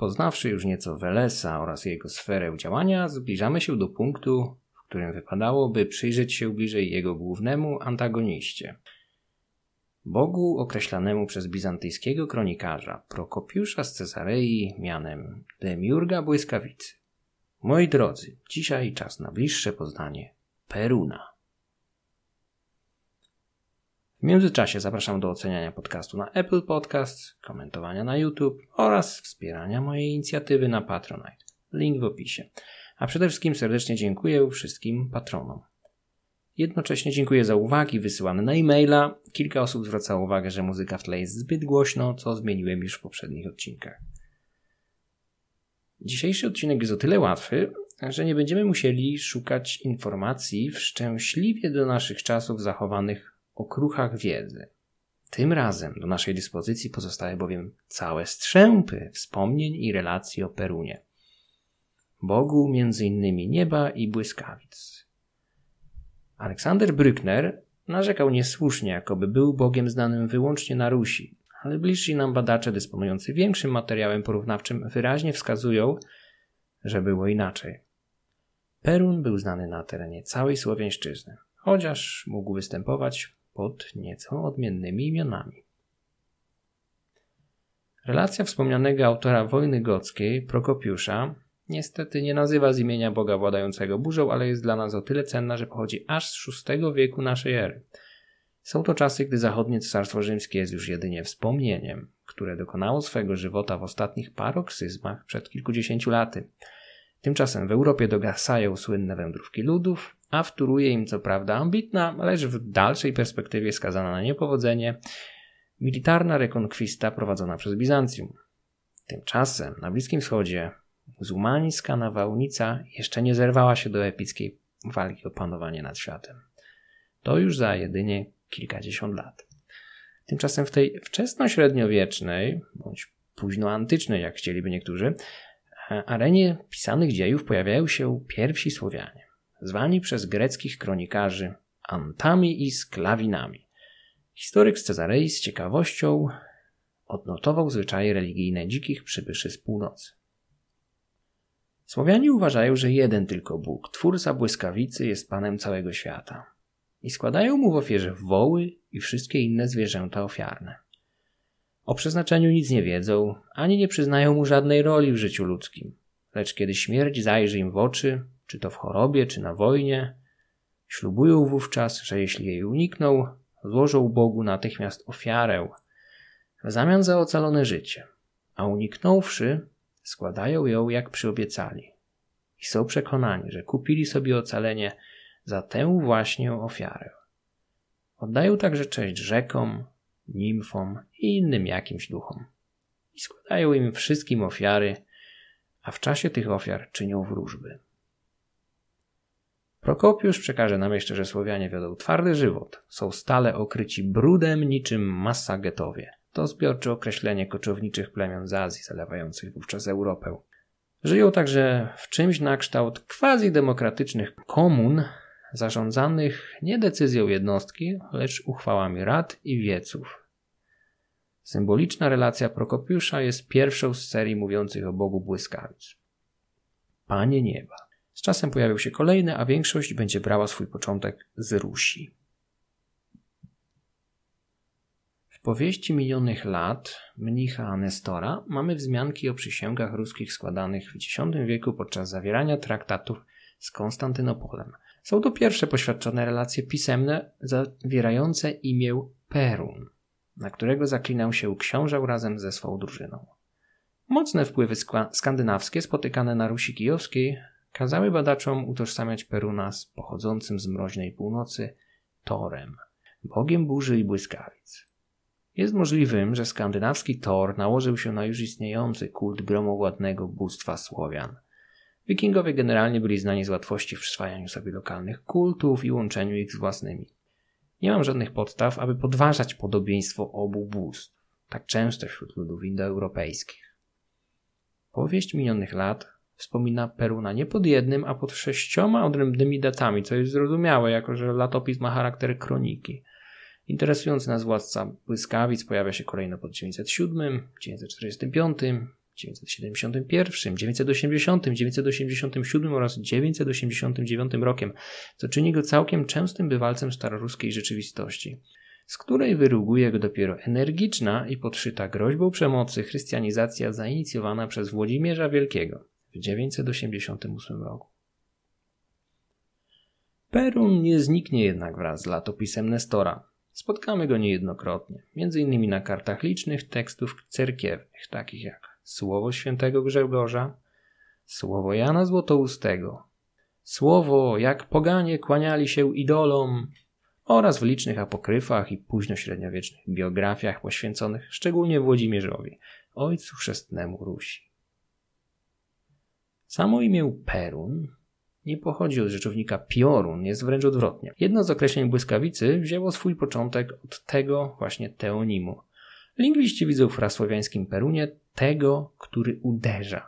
Poznawszy już nieco Welesa oraz jego sferę działania, zbliżamy się do punktu, w którym wypadałoby przyjrzeć się bliżej jego głównemu antagoniście. Bogu określanemu przez bizantyjskiego kronikarza Prokopiusza z Cezarei mianem Demiurga Błyskawicy. Moi drodzy, dzisiaj czas na bliższe poznanie Peruna. W międzyczasie zapraszam do oceniania podcastu na Apple Podcast, komentowania na YouTube oraz wspierania mojej inicjatywy na Patronite. Link w opisie. A przede wszystkim serdecznie dziękuję wszystkim patronom. Jednocześnie dziękuję za uwagi wysyłane na e-maila. Kilka osób zwracało uwagę, że muzyka w tle jest zbyt głośno, co zmieniłem już w poprzednich odcinkach. Dzisiejszy odcinek jest o tyle łatwy, że nie będziemy musieli szukać informacji w szczęśliwie do naszych czasów zachowanych okruchach wiedzy. Tym razem do naszej dyspozycji pozostały bowiem całe strzępy wspomnień i relacji o Perunie. Bogu między innymi nieba i błyskawic. Aleksander Brückner narzekał niesłusznie, jakoby był Bogiem znanym wyłącznie na Rusi, ale bliżsi nam badacze dysponujący większym materiałem porównawczym wyraźnie wskazują, że było inaczej. Perun był znany na terenie całej Słowiańszczyzny, chociaż mógł występować pod nieco odmiennymi imionami. Relacja wspomnianego autora wojny gockiej, Prokopiusza, niestety nie nazywa z imienia Boga władającego burzą, ale jest dla nas o tyle cenna, że pochodzi aż z VI wieku naszej ery. Są to czasy, gdy zachodnie cesarstwo rzymskie jest już jedynie wspomnieniem, które dokonało swego żywota w ostatnich paroksyzmach przed kilkudziesięciu laty. Tymczasem w Europie dogasają słynne wędrówki ludów, a wtóruje im co prawda ambitna, lecz w dalszej perspektywie skazana na niepowodzenie militarna rekonkwista prowadzona przez Bizancjum. Tymczasem na Bliskim Wschodzie muzułmańska nawałnica jeszcze nie zerwała się do epickiej walki o panowanie nad światem. To już za jedynie kilkadziesiąt lat. Tymczasem w tej wczesnośredniowiecznej, bądź późnoantycznej, jak chcieliby niektórzy, arenie pisanych dziejów pojawiają się pierwsi Słowianie, zwani przez greckich kronikarzy Antami i Sklawinami. Historyk z Cezarei z ciekawością odnotował zwyczaje religijne dzikich przybyszy z północy. Słowianie uważają, że jeden tylko Bóg, twórca błyskawicy, jest panem całego świata i składają mu w ofierze woły i wszystkie inne zwierzęta ofiarne. O przeznaczeniu nic nie wiedzą, ani nie przyznają mu żadnej roli w życiu ludzkim. Lecz kiedy śmierć zajrzy im w oczy, czy to w chorobie, czy na wojnie, ślubują wówczas, że jeśli jej unikną, złożą Bogu natychmiast ofiarę w zamian za ocalone życie, a uniknąwszy, składają ją jak przyobiecali. I są przekonani, że kupili sobie ocalenie za tę właśnie ofiarę. Oddają także cześć rzekom, nimfom i innym jakimś duchom. I składają im wszystkim ofiary, a w czasie tych ofiar czynią wróżby. Prokopiusz przekaże nam jeszcze, że Słowianie wiodą twardy żywot, są stale okryci brudem niczym Massagetowie. To zbiorcze określenie koczowniczych plemion z Azji zalewających wówczas Europę. Żyją także w czymś na kształt quasi-demokratycznych komun, zarządzanych nie decyzją jednostki, lecz uchwałami rad i wieców. Symboliczna relacja Prokopiusza jest pierwszą z serii mówiących o Bogu błyskawic. Panie nieba. Z czasem pojawią się kolejne, a większość będzie brała swój początek z Rusi. W powieści minionych lat mnicha Nestora mamy wzmianki o przysięgach ruskich składanych w X wieku podczas zawierania traktatów z Konstantynopolem – są to pierwsze poświadczone relacje pisemne zawierające imię Perun, na którego zaklinał się książę razem ze swą drużyną. Mocne wpływy skandynawskie spotykane na Rusi Kijowskiej kazały badaczom utożsamiać Peruna z pochodzącym z mroźnej północy Torem, bogiem burzy i błyskawic. Jest możliwym, że skandynawski Thor nałożył się na już istniejący kult gromowładnego bóstwa Słowian – Wikingowie generalnie byli znani z łatwości w przyswajaniu sobie lokalnych kultów i łączeniu ich z własnymi. Nie mam żadnych podstaw, aby podważać podobieństwo obu bóstw, tak często wśród ludów indoeuropejskich. Powieść minionych lat wspomina Peruna nie pod jednym, a pod sześcioma odrębnymi datami, co jest zrozumiałe, jako że latopis ma charakter kroniki. Interesujący nas władca błyskawic pojawia się kolejno pod 907, 945, 971, 980, 987 oraz 989 rokiem, co czyni go całkiem częstym bywalcem staroruskiej rzeczywistości, z której wyruguje go dopiero energiczna i podszyta groźbą przemocy chrystianizacja zainicjowana przez Włodzimierza Wielkiego w 988 roku. Perun nie zniknie jednak wraz z latopisem Nestora. Spotkamy go niejednokrotnie, m.in. na kartach licznych tekstów cerkiewnych, takich jak Słowo świętego Grzegorza, Słowo Jana Złotoustego, Słowo jak poganie kłaniali się idolom oraz w licznych apokryfach i późnośredniowiecznych biografiach poświęconych szczególnie Włodzimierzowi, ojcu chrzestnemu Rusi. Samo imię Perun nie pochodzi od rzeczownika piorun, jest wręcz odwrotnie. Jedno z określeń błyskawicy wzięło swój początek od tego właśnie teonimu. Lingwiści widzą w prasłowiańskim perunie tego, który uderza.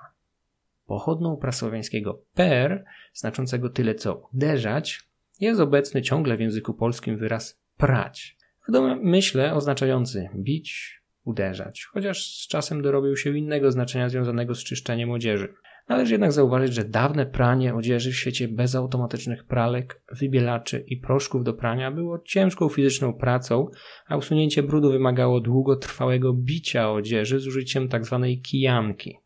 Pochodną prasłowiańskiego per, znaczącego tyle co uderzać, jest obecny ciągle w języku polskim wyraz prać. W domyśle oznaczający bić, uderzać, chociaż z czasem dorobił się innego znaczenia związanego z czyszczeniem odzieży. Należy jednak zauważyć, że dawne pranie odzieży w świecie bez automatycznych pralek, wybielaczy i proszków do prania było ciężką fizyczną pracą, a usunięcie brudu wymagało długotrwałego bicia odzieży z użyciem tzw. Tak kijanki.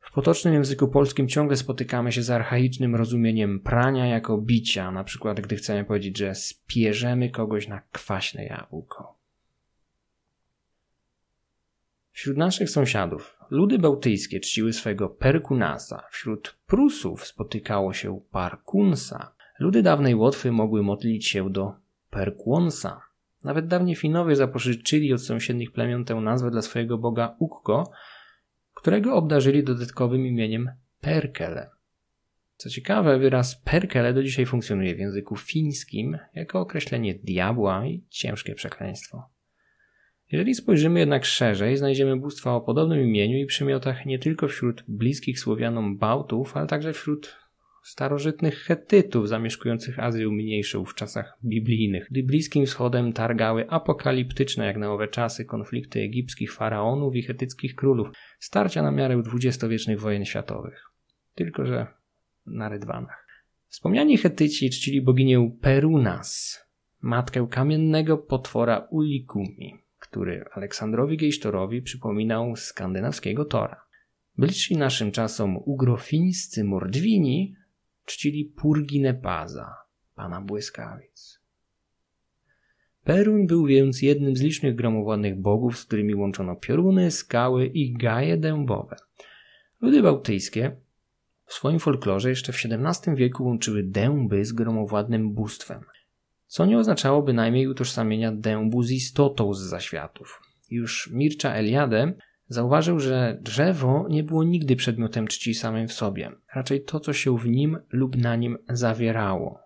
W potocznym języku polskim ciągle spotykamy się z archaicznym rozumieniem prania jako bicia, na przykład gdy chcemy powiedzieć, że spierzemy kogoś na kwaśne jabłko. Wśród naszych sąsiadów ludy bałtyckie czciły swego Perkunasa, wśród Prusów spotykało się Parkunsa. Ludy dawnej Łotwy mogły modlić się do Perkuonsa. Nawet dawniej Finowie zapożyczyli od sąsiednich plemion tę nazwę dla swojego boga Ukko, którego obdarzyli dodatkowym imieniem Perkele. Co ciekawe, wyraz Perkele do dzisiaj funkcjonuje w języku fińskim jako określenie diabła i ciężkie przekleństwo. Jeżeli spojrzymy jednak szerzej, znajdziemy bóstwa o podobnym imieniu i przymiotach nie tylko wśród bliskich Słowianom Bałtów, ale także wśród starożytnych Hettytów zamieszkujących Azję Mniejszą w czasach biblijnych, gdy Bliskim Wschodem targały apokaliptyczne jak na owe czasy konflikty egipskich faraonów i chetyckich królów, starcia na miarę dwudziestowiecznych wojen światowych. Tylko, że na rydwanach. Wspomniani Hetyci czcili boginię Perunas, matkę kamiennego potwora Ulikumi który Aleksandrowi Gejsztorowi przypominał skandynawskiego Tora. Bliżsi naszym czasom ugrofińscy mordwini czcili Purginepaza, pana błyskawic. Perun był więc jednym z licznych gromowładnych bogów, z którymi łączono pioruny, skały i gaje dębowe. Ludy bałtyjskie w swoim folklorze jeszcze w XVII wieku łączyły dęby z gromowładnym bóstwem co nie oznaczało bynajmniej utożsamienia dębu z istotą z zaświatów. Już Mircza Eliade zauważył, że drzewo nie było nigdy przedmiotem czci samym w sobie, raczej to, co się w nim lub na nim zawierało.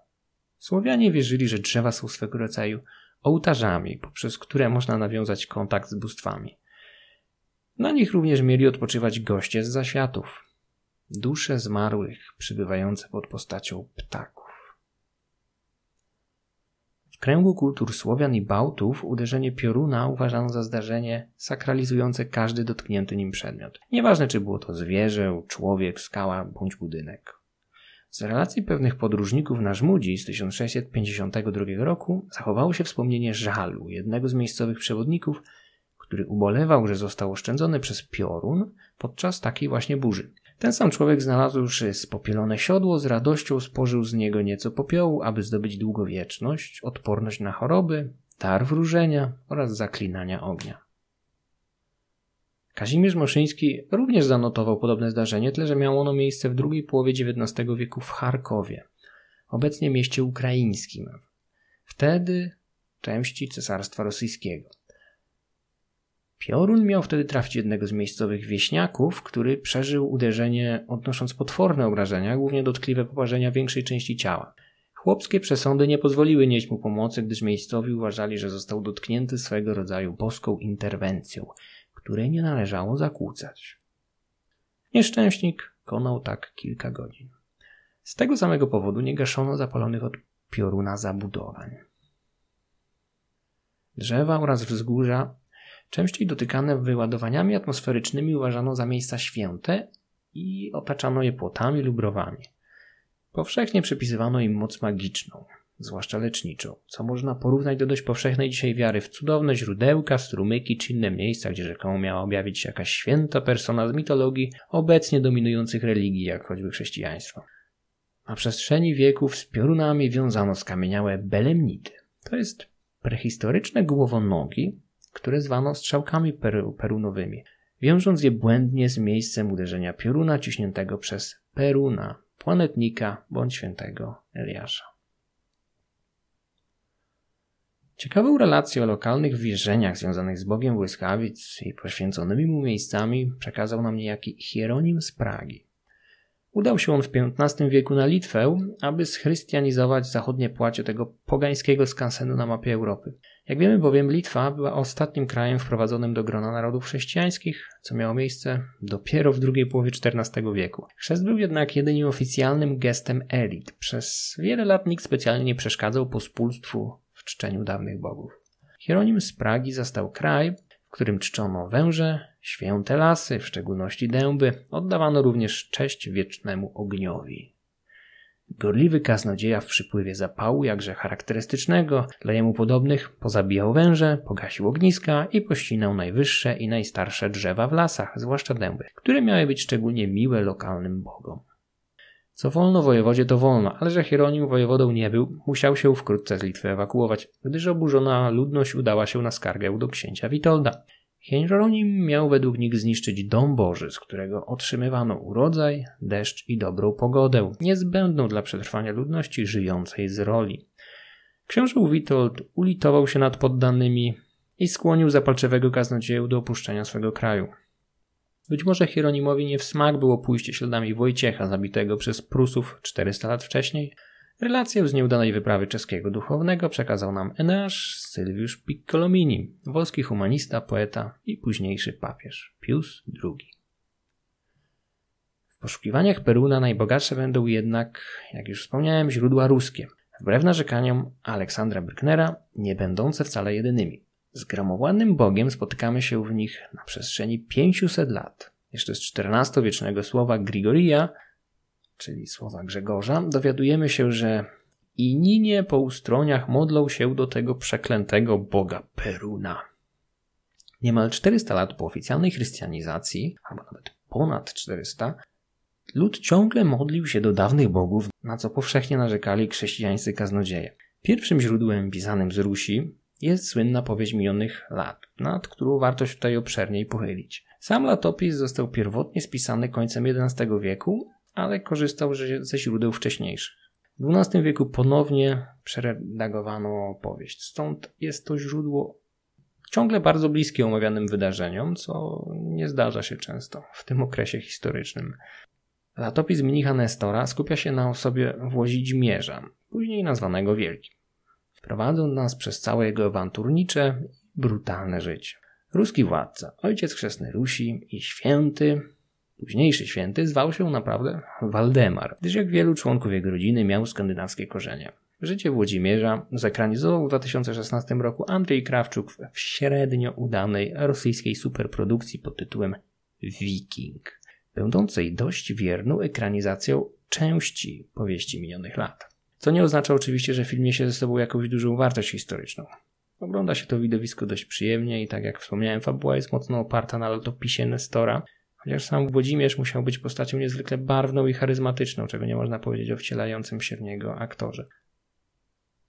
Słowianie wierzyli, że drzewa są swego rodzaju ołtarzami, poprzez które można nawiązać kontakt z bóstwami. Na nich również mieli odpoczywać goście z zaświatów, dusze zmarłych przybywające pod postacią ptaków. W kręgu kultur Słowian i Bałtów uderzenie pioruna uważano za zdarzenie sakralizujące każdy dotknięty nim przedmiot. Nieważne, czy było to zwierzę, człowiek, skała bądź budynek. Z relacji pewnych podróżników na Żmudzi z 1652 roku zachowało się wspomnienie żalu jednego z miejscowych przewodników, który ubolewał, że został oszczędzony przez piorun podczas takiej właśnie burzy. Ten sam człowiek znalazłszy spopielone siodło, z radością spożył z niego nieco popiołu, aby zdobyć długowieczność, odporność na choroby, dar wróżenia oraz zaklinania ognia. Kazimierz Moszyński również zanotował podobne zdarzenie, tyle że miało ono miejsce w drugiej połowie XIX wieku w Charkowie, obecnie mieście ukraińskim, wtedy części Cesarstwa Rosyjskiego. Piorun miał wtedy trafić jednego z miejscowych wieśniaków, który przeżył uderzenie, odnosząc potworne obrażenia, głównie dotkliwe poparzenia większej części ciała. Chłopskie przesądy nie pozwoliły nieść mu pomocy, gdyż miejscowi uważali, że został dotknięty swego rodzaju boską interwencją, której nie należało zakłócać. Nieszczęśnik konał tak kilka godzin. Z tego samego powodu nie gaszono zapalonych od pioruna zabudowań. Drzewa oraz wzgórza Częściej dotykane wyładowaniami atmosferycznymi uważano za miejsca święte i otaczano je płotami lub rowami. Powszechnie przypisywano im moc magiczną, zwłaszcza leczniczą, co można porównać do dość powszechnej dzisiaj wiary w cudowne źródełka, strumyki czy inne miejsca, gdzie rzekomo miała objawić się jakaś święta persona z mitologii obecnie dominujących religii, jak choćby chrześcijaństwo. Na przestrzeni wieków z piorunami wiązano skamieniałe belemnity. To jest prehistoryczne głowonogi, które zwano strzałkami peru, perunowymi, wiążąc je błędnie z miejscem uderzenia pioruna ciśniętego przez Peruna, planetnika bądź świętego Eliasza. Ciekawą relację o lokalnych wierzeniach związanych z Bogiem Błyskawic i poświęconymi mu miejscami przekazał nam niejaki Hieronim z Pragi. Udał się on w XV wieku na Litwę, aby schrystianizować zachodnie płacie tego pogańskiego skansenu na mapie Europy. Jak wiemy bowiem, Litwa była ostatnim krajem wprowadzonym do grona narodów chrześcijańskich, co miało miejsce dopiero w drugiej połowie XIV wieku. Chrzest był jednak jedynie oficjalnym gestem elit. Przez wiele lat nikt specjalnie nie przeszkadzał pospólstwu w czczeniu dawnych bogów. Hieronim z Pragi zastał kraj, w którym czczono węże, święte lasy, w szczególności dęby, oddawano również cześć wiecznemu ogniowi. Gorliwy kaznodzieja w przypływie zapału, jakże charakterystycznego dla jemu podobnych, pozabijał węże, pogasił ogniska i pościnał najwyższe i najstarsze drzewa w lasach, zwłaszcza dęby, które miały być szczególnie miłe lokalnym bogom. Co wolno wojewodzie to wolno, ale że Hieronim wojewodą nie był, musiał się wkrótce z Litwy ewakuować, gdyż oburzona ludność udała się na skargę do księcia Witolda. Hieronim miał według nich zniszczyć dom Boży, z którego otrzymywano urodzaj, deszcz i dobrą pogodę, niezbędną dla przetrwania ludności żyjącej z roli. Książę Witold ulitował się nad poddanymi i skłonił zapalczywego kaznodzieję do opuszczenia swego kraju. Być może Hieronimowi nie w smak było pójście śladami Wojciecha zabitego przez Prusów 400 lat wcześniej. Relację z nieudanej wyprawy czeskiego duchownego przekazał nam Eneasz Sylwiusz Piccolomini, włoski humanista, poeta i późniejszy papież Pius II. W poszukiwaniach Peruna najbogatsze będą jednak, jak już wspomniałem, źródła ruskie, wbrew narzekaniom Aleksandra Brücknera, nie będące wcale jedynymi. Z gramowanym Bogiem spotykamy się w nich na przestrzeni 500 lat. Jeszcze z XIV-wiecznego słowa Grigoria, czyli słowa Grzegorza, dowiadujemy się, że Ininie po ustroniach modlą się do tego przeklętego Boga Peruna. Niemal 400 lat po oficjalnej chrystianizacji, albo nawet ponad 400, lud ciągle modlił się do dawnych bogów, na co powszechnie narzekali chrześcijańscy kaznodzieje. Pierwszym źródłem pisanym z Rusi jest słynna powieść minionych lat, nad którą warto się tutaj obszerniej pochylić. Sam latopis został pierwotnie spisany końcem XI wieku, ale korzystał ze źródeł wcześniejszych. W XII wieku ponownie przeredagowano powieść, stąd jest to źródło ciągle bardzo bliskie omawianym wydarzeniom, co nie zdarza się często w tym okresie historycznym. Latopis mnicha Nestora skupia się na osobie Włodzimierza, później nazwanego Wielkim prowadząc nas przez całe jego awanturnicze, brutalne życie. Ruski władca, ojciec chrzestny Rusi i święty, późniejszy święty, zwał się naprawdę Waldemar, gdyż jak wielu członków jego rodziny miał skandynawskie korzenie. Życie Włodzimierza zekranizował w 2016 roku Andrzej Krawczuk w średnio udanej rosyjskiej superprodukcji pod tytułem Viking, będącej dość wierną ekranizacją części powieści minionych lat. Co nie oznacza oczywiście, że film niesie ze sobą jakąś dużą wartość historyczną. Ogląda się to widowisko dość przyjemnie i tak jak wspomniałem, fabuła jest mocno oparta na latopisie Nestora, chociaż sam Włodzimierz musiał być postacią niezwykle barwną i charyzmatyczną, czego nie można powiedzieć o wcielającym się w niego aktorze.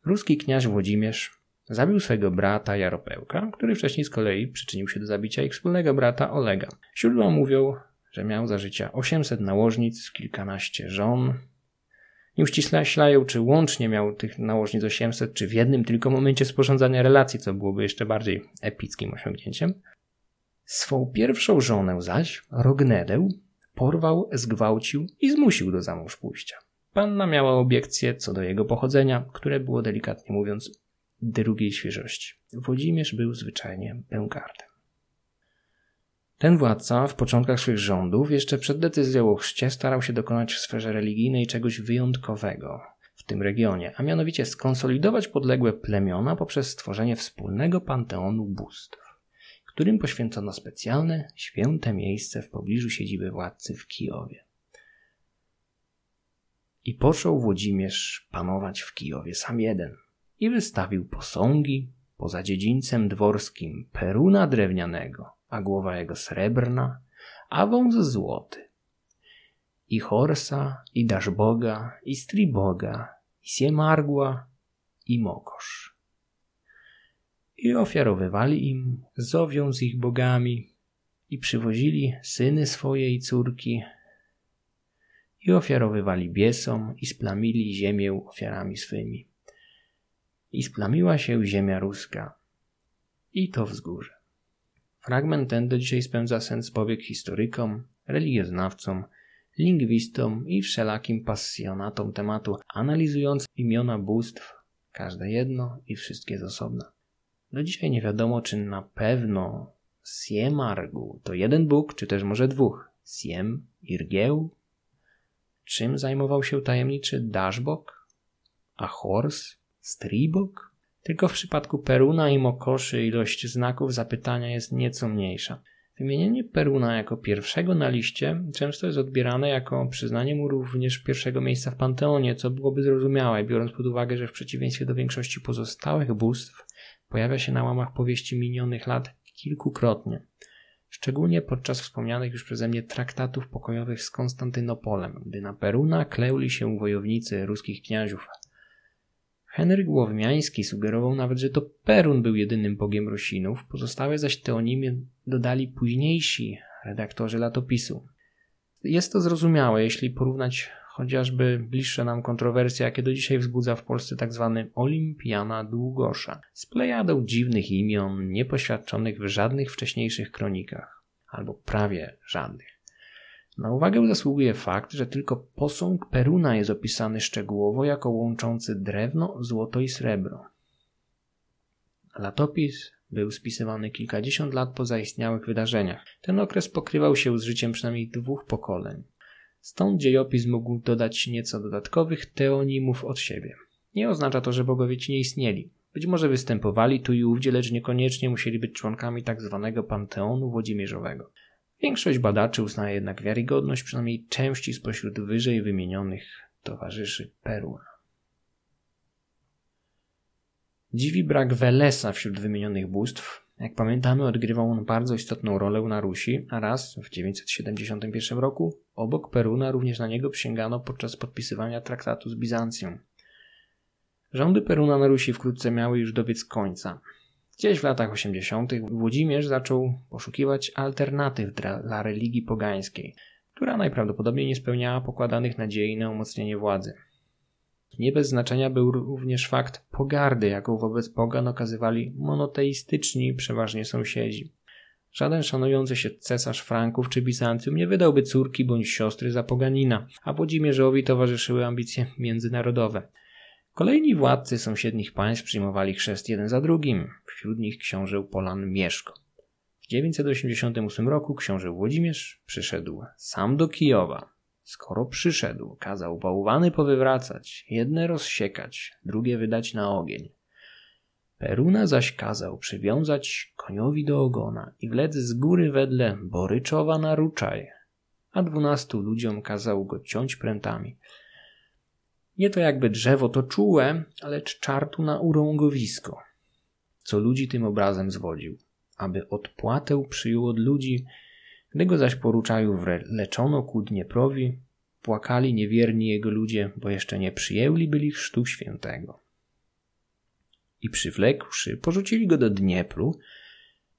Ruski kniaź Włodzimierz zabił swego brata Jaropełka, który wcześniej z kolei przyczynił się do zabicia ich wspólnego brata Olega. Źródła mówią, że miał za życia 800 nałożnic, kilkanaście żon, nie uściślają, czy łącznie miał tych nałożnic 800, czy w jednym tylko momencie sporządzania relacji, co byłoby jeszcze bardziej epickim osiągnięciem. Swą pierwszą żonę zaś, Rognedę, porwał, zgwałcił i zmusił do zamąż pójścia. Panna miała obiekcje co do jego pochodzenia, które było delikatnie mówiąc drugiej świeżości. Włodzimierz był zwyczajnie bękardem. Ten władca w początkach swych rządów, jeszcze przed decyzją o chrzcie, starał się dokonać w sferze religijnej czegoś wyjątkowego w tym regionie, a mianowicie skonsolidować podległe plemiona poprzez stworzenie wspólnego panteonu bóstw. Którym poświęcono specjalne, święte miejsce w pobliżu siedziby władcy w Kijowie. I począł Włodzimierz panować w Kijowie sam jeden i wystawił posągi poza dziedzińcem dworskim peruna drewnianego, a głowa jego srebrna, a wąs złoty. I Horsa, i Daszboga, i Striboga, i Siemargła, i Mokosz. I ofiarowywali im, zowią z ich bogami, i przywozili syny swoje i córki, i ofiarowywali biesom, i splamili ziemię ofiarami swymi. I splamiła się ziemia ruska, i to wzgórze. Fragment ten do dzisiaj spędza sens powiek historykom, religioznawcom, lingwistom i wszelakim pasjonatom tematu, analizując imiona bóstw, każde jedno i wszystkie z osobna. Do dzisiaj nie wiadomo, czy na pewno Siemargu to jeden bóg, czy też może dwóch. Siem, Irgieł? Czym zajmował się tajemniczy Daszbok? A Hors? Stribok? Tylko w przypadku Peruna i Mokoszy ilość znaków zapytania jest nieco mniejsza. Wymienienie Peruna jako pierwszego na liście często jest odbierane jako przyznanie mu również pierwszego miejsca w Panteonie, co byłoby zrozumiałe, biorąc pod uwagę, że w przeciwieństwie do większości pozostałych bóstw pojawia się na łamach powieści minionych lat kilkukrotnie, szczególnie podczas wspomnianych już przeze mnie traktatów pokojowych z Konstantynopolem, gdy na Peruna kleuli się wojownicy ruskich kniaziów. Henryk Łowmiański sugerował nawet, że to Perun był jedynym bogiem Rusinów, pozostałe zaś teonimy dodali późniejsi redaktorzy latopisu. Jest to zrozumiałe, jeśli porównać chociażby bliższe nam kontrowersje, jakie do dzisiaj wzbudza w Polsce tzw. Tak Olimpiana Długosza, z plejadą dziwnych imion, niepoświadczonych w żadnych wcześniejszych kronikach, albo prawie żadnych. Na uwagę zasługuje fakt, że tylko posąg Peruna jest opisany szczegółowo jako łączący drewno, złoto i srebro. Latopis był spisywany kilkadziesiąt lat po zaistniałych wydarzeniach. Ten okres pokrywał się z życiem przynajmniej dwóch pokoleń. Stąd dziejopis mógł dodać nieco dodatkowych teonimów od siebie. Nie oznacza to, że bogowie ci nie istnieli. Być może występowali tu i ówdzie, lecz niekoniecznie musieli być członkami tak zwanego panteonu włodzimierzowego. Większość badaczy uznaje jednak wiarygodność przynajmniej części spośród wyżej wymienionych towarzyszy Peruna. Dziwi brak Welesa wśród wymienionych bóstw. Jak pamiętamy, odgrywał on bardzo istotną rolę na Rusi, a raz w 971 roku obok Peruna również na niego przysięgano podczas podpisywania traktatu z Bizancją. Rządy Peruna na Rusi wkrótce miały już dobiec końca. Gdzieś w latach 80. Włodzimierz zaczął poszukiwać alternatyw dla religii pogańskiej, która najprawdopodobniej nie spełniała pokładanych nadziei na umocnienie władzy. Nie bez znaczenia był również fakt pogardy, jaką wobec pogan okazywali monoteistyczni przeważnie sąsiedzi. Żaden szanujący się cesarz Franków czy Bizancjum nie wydałby córki bądź siostry za poganina, a Włodzimierzowi towarzyszyły ambicje międzynarodowe. Kolejni władcy sąsiednich państw przyjmowali chrzest jeden za drugim, wśród nich książę Polan Mieszko. W 988 roku książę Włodzimierz przyszedł sam do Kijowa. Skoro przyszedł, kazał bałwany powywracać, jedne rozsiekać, drugie wydać na ogień. Peruna zaś kazał przywiązać koniowi do ogona i wlec z góry wedle Boryczowa na Ruczaj, a dwunastu ludziom kazał go ciąć prętami – nie to jakby drzewo to czułe, lecz czartu na urągowisko. Co ludzi tym obrazem zwodził, aby odpłatę przyjął od ludzi, gdy go zaś poruczaju wleczono ku Dnieprowi, płakali niewierni jego ludzie, bo jeszcze nie przyjęli byli chrztu świętego. I przywlekłszy, porzucili go do Dniepru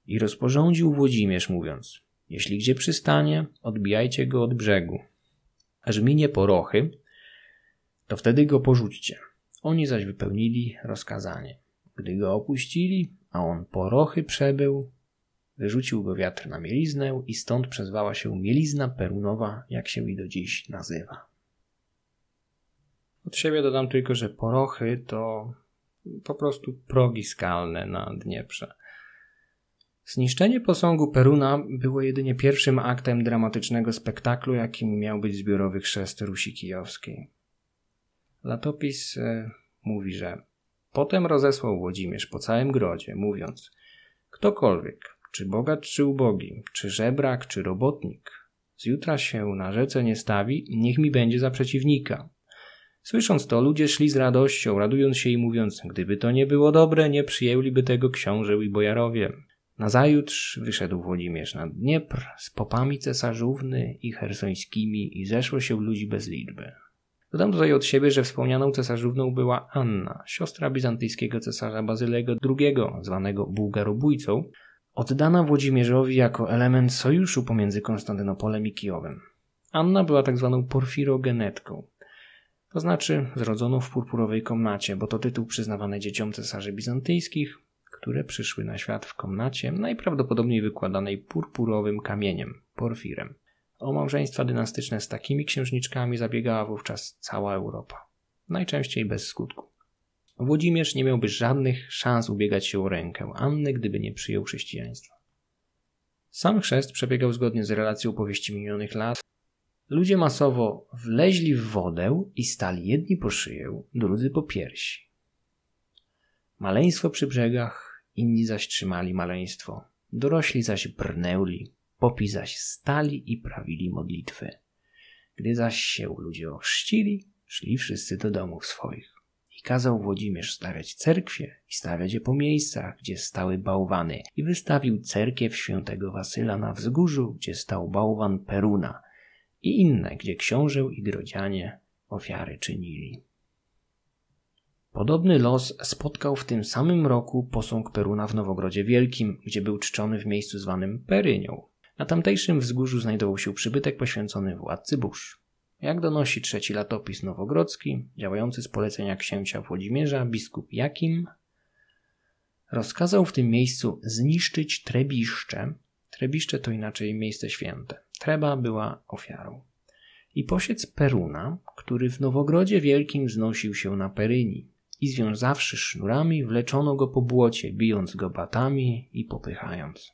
i rozporządził Włodzimierz, mówiąc: Jeśli gdzie przystanie, odbijajcie go od brzegu. Aż minie porochy, to wtedy go porzućcie. Oni zaś wypełnili rozkazanie. Gdy go opuścili, a on porochy przebył, wyrzucił go wiatr na mieliznę i stąd przezwała się mielizna perunowa, jak się i do dziś nazywa. Od siebie dodam tylko, że porochy to po prostu progi skalne na Dnieprze. Zniszczenie posągu Peruna było jedynie pierwszym aktem dramatycznego spektaklu, jakim miał być zbiorowy chrzest Rusi Kijowskiej. Latopis e, mówi, że potem rozesłał Włodzimierz po całym grodzie, mówiąc: Ktokolwiek, czy bogacz, czy ubogi, czy żebrak, czy robotnik, z jutra się na rzece nie stawi, niech mi będzie za przeciwnika. Słysząc to, ludzie szli z radością, radując się i mówiąc, gdyby to nie było dobre, nie przyjęliby tego książę i bojarowie. Nazajutrz wyszedł Włodzimierz na Dniepr z popami cesarzówny i hersońskimi i zeszło się ludzi bez liczby. Dodam tutaj od siebie, że wspomnianą cesarzówną była Anna, siostra bizantyjskiego cesarza Bazylego II, zwanego Bułgarobójcą, oddana Włodzimierzowi jako element sojuszu pomiędzy Konstantynopolem i Kijowem. Anna była tak zwaną porfirogenetką, to znaczy zrodzoną w purpurowej komnacie, bo to tytuł przyznawany dzieciom cesarzy bizantyjskich, które przyszły na świat w komnacie, najprawdopodobniej wykładanej purpurowym kamieniem, porfirem. O małżeństwa dynastyczne z takimi księżniczkami zabiegała wówczas cała Europa. Najczęściej bez skutku. Włodzimierz nie miałby żadnych szans ubiegać się o rękę Anny, gdyby nie przyjął chrześcijaństwa. Sam chrzest przebiegał zgodnie z relacją powieści minionych lat. Ludzie masowo wleźli w wodę i stali jedni po szyję, drudzy po piersi. Maleństwo przy brzegach, inni zaś trzymali maleństwo. Dorośli zaś brnęli, popi zaś stali i prawili modlitwy. Gdy zaś się ludzie ochrzcili, szli wszyscy do domów swoich. I kazał Włodzimierz stawiać cerkwie i stawiać je po miejscach, gdzie stały bałwany. I wystawił cerkiew świętego Wasyla na wzgórzu, gdzie stał bałwan Peruna i inne, gdzie książę i grodzianie ofiary czynili. Podobny los spotkał w tym samym roku posąg Peruna w Nowogrodzie Wielkim, gdzie był czczony w miejscu zwanym Perynią. Na tamtejszym wzgórzu znajdował się przybytek poświęcony władcy Busz. Jak donosi trzeci latopis nowogrodzki, działający z polecenia księcia Włodzimierza, biskup Jakim rozkazał w tym miejscu zniszczyć trebiszcze. Trebiszcze to inaczej miejsce święte. Treba była ofiarą. I posiec Peruna, który w Nowogrodzie Wielkim wznosił się na Peryni i związawszy sznurami wleczono go po błocie, bijąc go batami i popychając.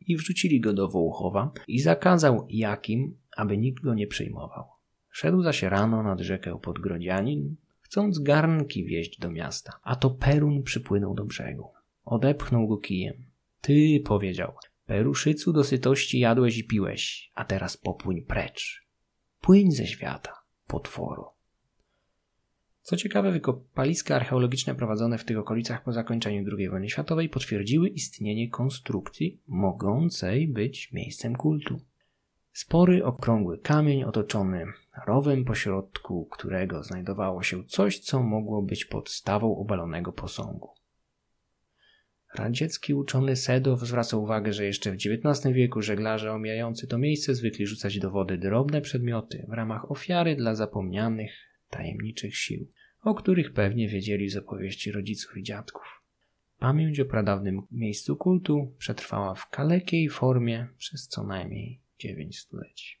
I wrzucili go do Wołchowa i zakazał Jakim, aby nikt go nie przyjmował. Szedł zaś rano nad rzekę Podgrodzianin, chcąc garnki wieźć do miasta, a to Perun przypłynął do brzegu. Odepchnął go kijem. Ty, powiedział, Peruszycu do sytości jadłeś i piłeś, a teraz popłyń precz. Płyń ze świata, potworu. Co ciekawe, wykopaliska archeologiczne prowadzone w tych okolicach po zakończeniu II wojny światowej potwierdziły istnienie konstrukcji mogącej być miejscem kultu. Spory, okrągły kamień otoczony rowem, pośrodku którego znajdowało się coś, co mogło być podstawą obalonego posągu. Radziecki uczony Sedow zwraca uwagę, że jeszcze w XIX wieku żeglarze omijający to miejsce zwykli rzucać do wody drobne przedmioty w ramach ofiary dla zapomnianych, tajemniczych sił, o których pewnie wiedzieli z opowieści rodziców i dziadków. Pamięć o pradawnym miejscu kultu przetrwała w kalekiej formie przez co najmniej dziewięć stuleci.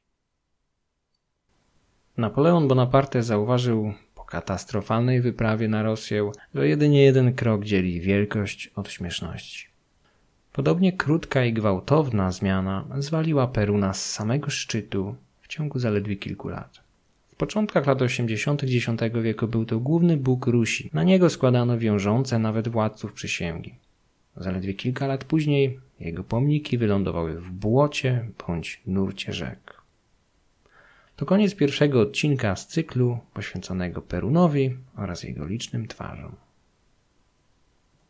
Napoleon Bonaparte zauważył katastrofalnej wyprawie na Rosję, że jedynie jeden krok dzieli wielkość od śmieszności. Podobnie krótka i gwałtowna zmiana zwaliła Peruna z samego szczytu w ciągu zaledwie kilku lat. W początkach lat 80. X wieku był to główny bóg Rusi. Na niego składano wiążące nawet władców przysięgi. Zaledwie kilka lat później jego pomniki wylądowały w błocie bądź nurcie rzek. To koniec pierwszego odcinka z cyklu poświęconego Perunowi oraz jego licznym twarzom.